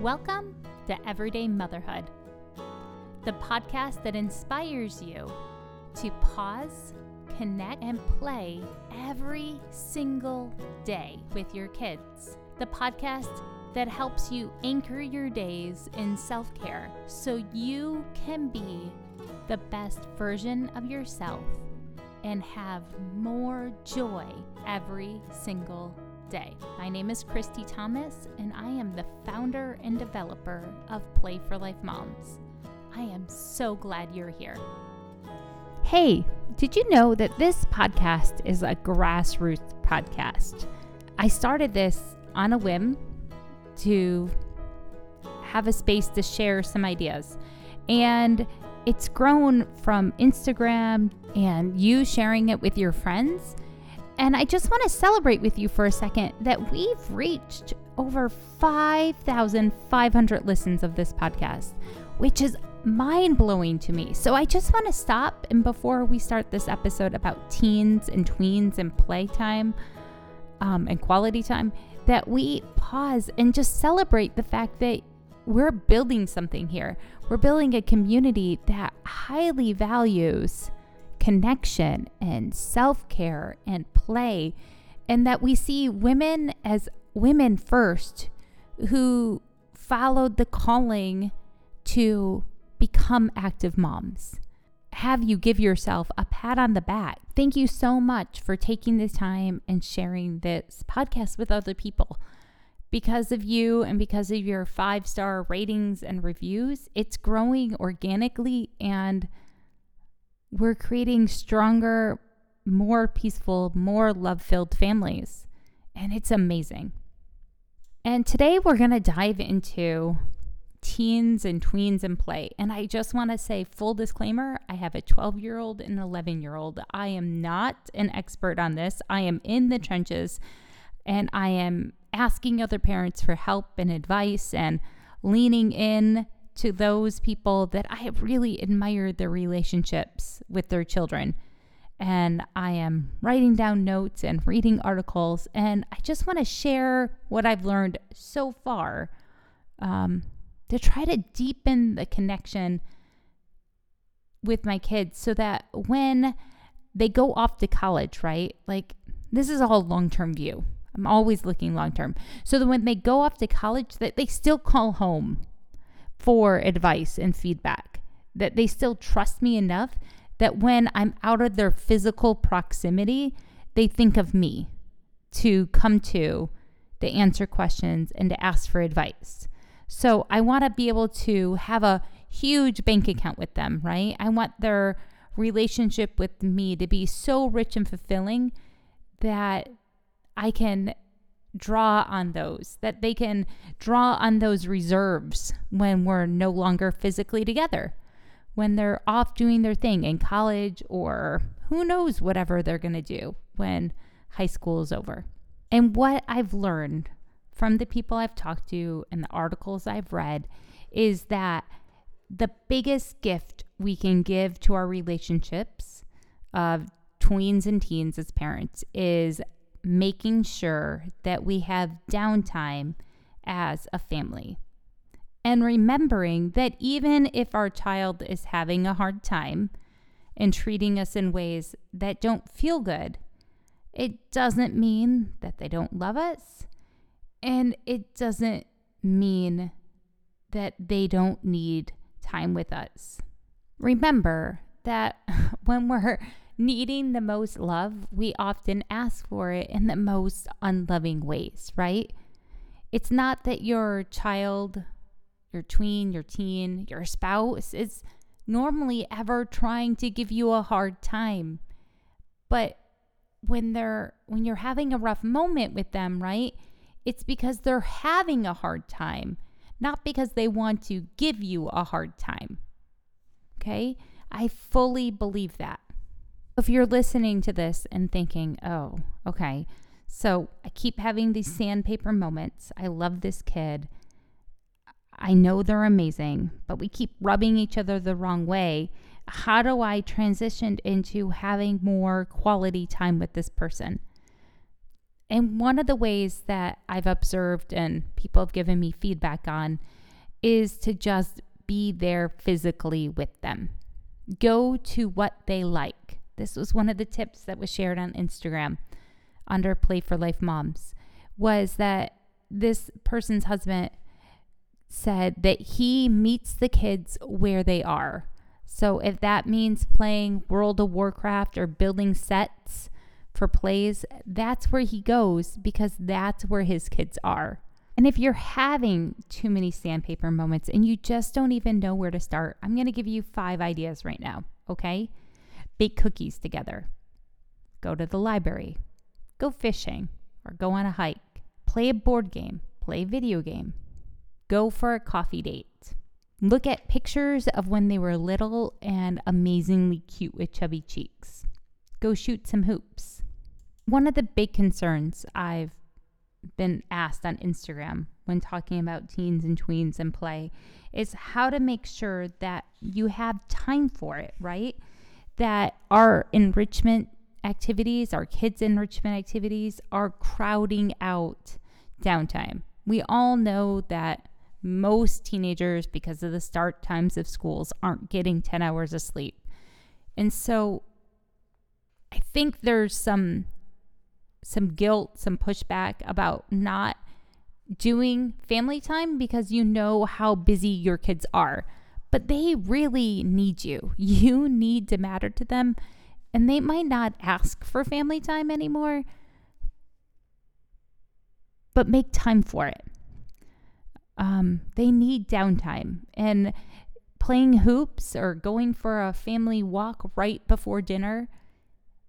Welcome to Everyday Motherhood, the podcast that inspires you to pause, connect, and play every single day with your kids. The podcast that helps you anchor your days in self care so you can be the best version of yourself and have more joy every single day. My name is Christy Thomas, and I am the founder and developer of Play for Life Moms. I am so glad you're here. Hey, did you know that this podcast is a grassroots podcast? I started this on a whim to have a space to share some ideas. And it's grown from Instagram and you sharing it with your friends and I just want to celebrate with you for a second that we've reached over 5,500 listens of this podcast, which is mind blowing to me. So I just want to stop and before we start this episode about teens and tweens and playtime um, and quality time, that we pause and just celebrate the fact that we're building something here. We're building a community that highly values connection and self care and play, and that we see women as women first who followed the calling to become active moms. Have you give yourself a pat on the back. Thank you so much for taking the time and sharing this podcast with other people. Because of you and because of your five star ratings and reviews, it's growing organically and we're creating stronger, more peaceful, more love filled families. And it's amazing. And today we're going to dive into teens and tweens and play. And I just want to say, full disclaimer I have a 12 year old and 11 year old. I am not an expert on this, I am in the trenches and I am asking other parents for help and advice and leaning in to those people that I have really admired their relationships with their children. And I am writing down notes and reading articles. And I just want to share what I've learned so far um, to try to deepen the connection with my kids so that when they go off to college, right? Like, this is all long term view. I'm always looking long term. So that when they go off to college, that they still call home for advice and feedback, that they still trust me enough that when I'm out of their physical proximity, they think of me to come to, to answer questions, and to ask for advice. So I want to be able to have a huge bank account with them, right? I want their relationship with me to be so rich and fulfilling that I can draw on those, that they can draw on those reserves when we're no longer physically together, when they're off doing their thing in college or who knows whatever they're going to do when high school is over. And what I've learned from the people I've talked to and the articles I've read is that the biggest gift we can give to our relationships of tweens and teens as parents is making sure that we have downtime as a family. And remembering that even if our child is having a hard time and treating us in ways that don't feel good, it doesn't mean that they don't love us. And it doesn't mean that they don't need time with us. Remember that when we're needing the most love, we often ask for it in the most unloving ways, right? It's not that your child, your tween, your teen, your spouse is normally ever trying to give you a hard time. But when they're when you're having a rough moment with them, right? It's because they're having a hard time, not because they want to give you a hard time. Okay? I fully believe that. If you're listening to this and thinking, oh, okay, so I keep having these sandpaper moments. I love this kid. I know they're amazing, but we keep rubbing each other the wrong way. How do I transition into having more quality time with this person? And one of the ways that I've observed and people have given me feedback on is to just be there physically with them. Go to what they like. This was one of the tips that was shared on Instagram under Play for Life Moms was that this person's husband said that he meets the kids where they are. So if that means playing World of Warcraft or building sets for plays, that's where he goes because that's where his kids are. And if you're having too many sandpaper moments and you just don't even know where to start, I'm going to give you five ideas right now, okay? Bake cookies together. Go to the library. Go fishing or go on a hike. Play a board game. Play a video game. Go for a coffee date. Look at pictures of when they were little and amazingly cute with chubby cheeks. Go shoot some hoops. One of the big concerns I've been asked on Instagram when talking about teens and tweens and play is how to make sure that you have time for it, right? That our enrichment activities, our kids' enrichment activities, are crowding out downtime. We all know that most teenagers, because of the start times of schools, aren't getting 10 hours of sleep. And so I think there's some some guilt, some pushback about not doing family time because you know how busy your kids are. But they really need you. You need to matter to them. And they might not ask for family time anymore, but make time for it. Um, they need downtime. And playing hoops or going for a family walk right before dinner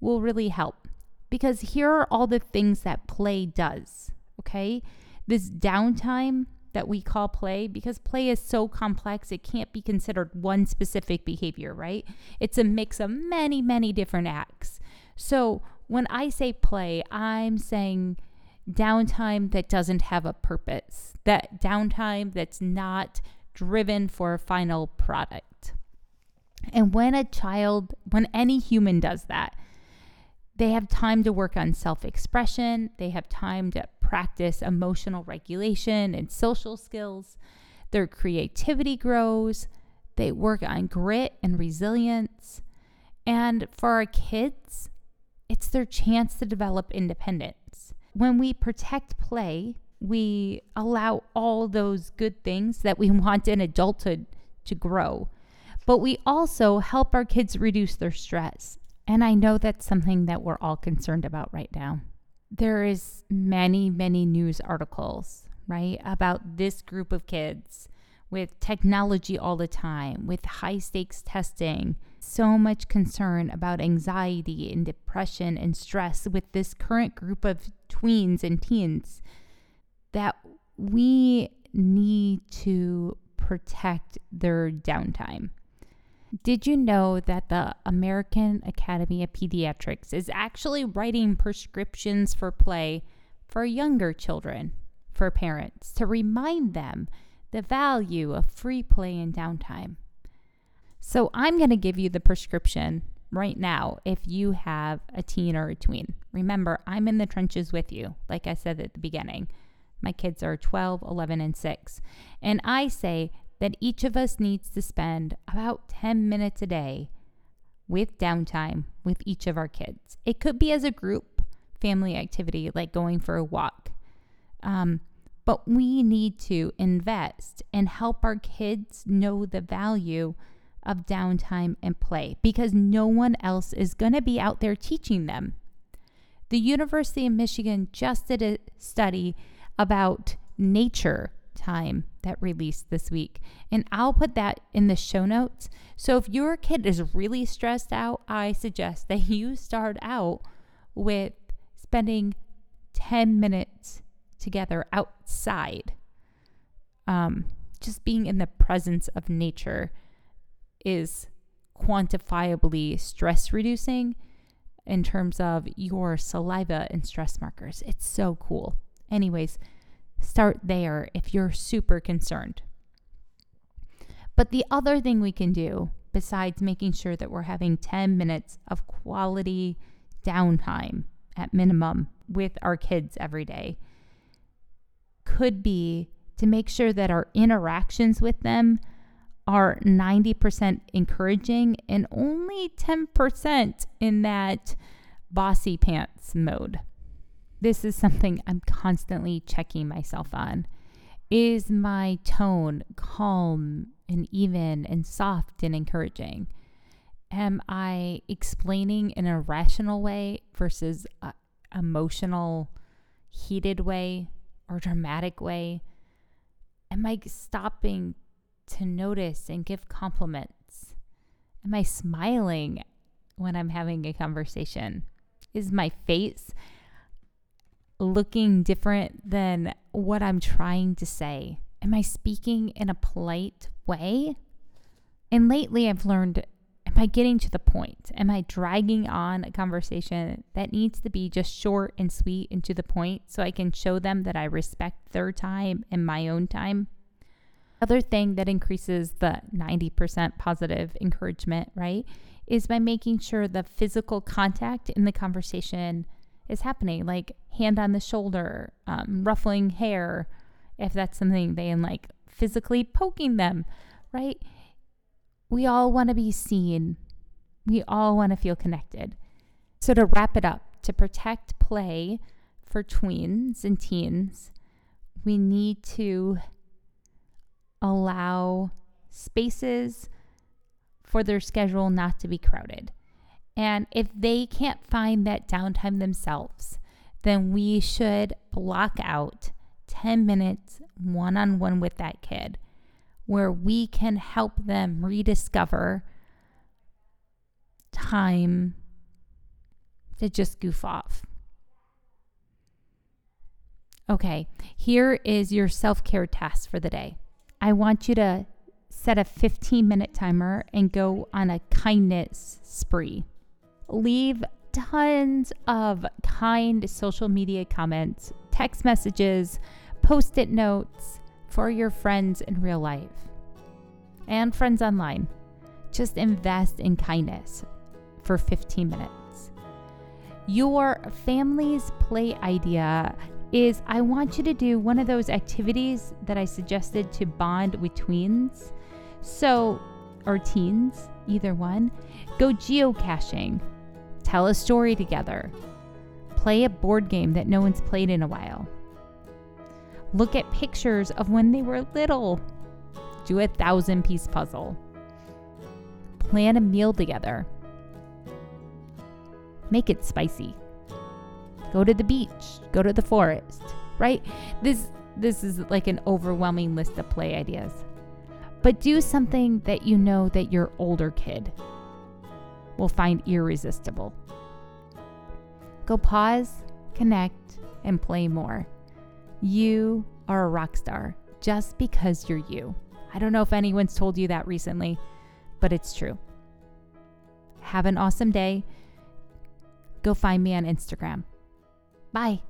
will really help because here are all the things that play does. Okay. This downtime that we call play, because play is so complex, it can't be considered one specific behavior, right? It's a mix of many, many different acts. So when I say play, I'm saying downtime that doesn't have a purpose, that downtime that's not driven for a final product. And when a child, when any human does that, they have time to work on self expression, they have time to practice emotional regulation and social skills. Their creativity grows, they work on grit and resilience. And for our kids, it's their chance to develop independence. When we protect play, we allow all those good things that we want in adulthood to grow. But we also help our kids reduce their stress and I know that's something that we're all concerned about right now. There is many, many news articles, right, about this group of kids with technology all the time, with high stakes testing, so much concern about anxiety and depression and stress with this current group of tweens and teens that we need to protect their downtime. Did you know that the American Academy of Pediatrics is actually writing prescriptions for play for younger children for parents to remind them the value of free play and downtime? So, I'm going to give you the prescription right now if you have a teen or a tween. Remember, I'm in the trenches with you, like I said at the beginning. My kids are 12, 11, and 6. And I say that each of us needs to spend about 10 minutes a day with downtime with each of our kids. It could be as a group family activity, like going for a walk. Um, but we need to invest and help our kids know the value of downtime and play because no one else is going to be out there teaching them. The University of Michigan just did a study about nature time that released this week. And I'll put that in the show notes. So if your kid is really stressed out, I suggest that you start out with spending 10 minutes together outside. Um, just being in the presence of nature is quantifiably stress reducing in terms of your saliva and stress markers. It's so cool. Anyways, Start there if you're super concerned. But the other thing we can do, besides making sure that we're having 10 minutes of quality downtime at minimum with our kids every day could be to make sure that our interactions with them are 90% encouraging and only 10% in that bossy pants mode. This is something I'm constantly checking myself on. Is my tone calm and even and soft and encouraging? Am I explaining in a rational way versus a emotional, heated way or dramatic way? Am I stopping to notice and give compliments? Am I smiling when I'm having a conversation? Is my face looking different than what I'm trying to say? Am I speaking in a polite way? And lately, I've learned am I getting to the point? Am I dragging on a conversation that needs to be just short and sweet and to the point so I can show them that I respect their time and my own time? Other thing that increases the 90% positive encouragement, right, is by making sure the physical contact in the conversation is happening, like hand on the shoulder, um, ruffling hair, if that's something they and like, physically poking them, right? We all want to be seen. We all want to feel connected. So, to wrap it up, to protect play for tweens and teens, we need to allow spaces for their schedule not to be crowded. And if they can't find that downtime themselves, then we should block out 10 minutes one on one with that kid where we can help them rediscover time to just goof off. Okay, here is your self care task for the day. I want you to set a 15 minute timer and go on a kindness spree. Leave tons of kind social media comments, text messages, post it notes for your friends in real life and friends online. Just invest in kindness for 15 minutes. Your family's play idea is I want you to do one of those activities that I suggested to bond with tweens. So, or teens, either one. Go geocaching, tell a story together, play a board game that no one's played in a while. Look at pictures of when they were little. Do a thousand piece puzzle. Plan a meal together. Make it spicy go to the beach, go to the forest, right? This this is like an overwhelming list of play ideas. But do something that you know that your older kid will find irresistible. Go pause, connect, and play more. You are a rock star just because you're you. I don't know if anyone's told you that recently, but it's true. Have an awesome day. Go find me on Instagram Bye.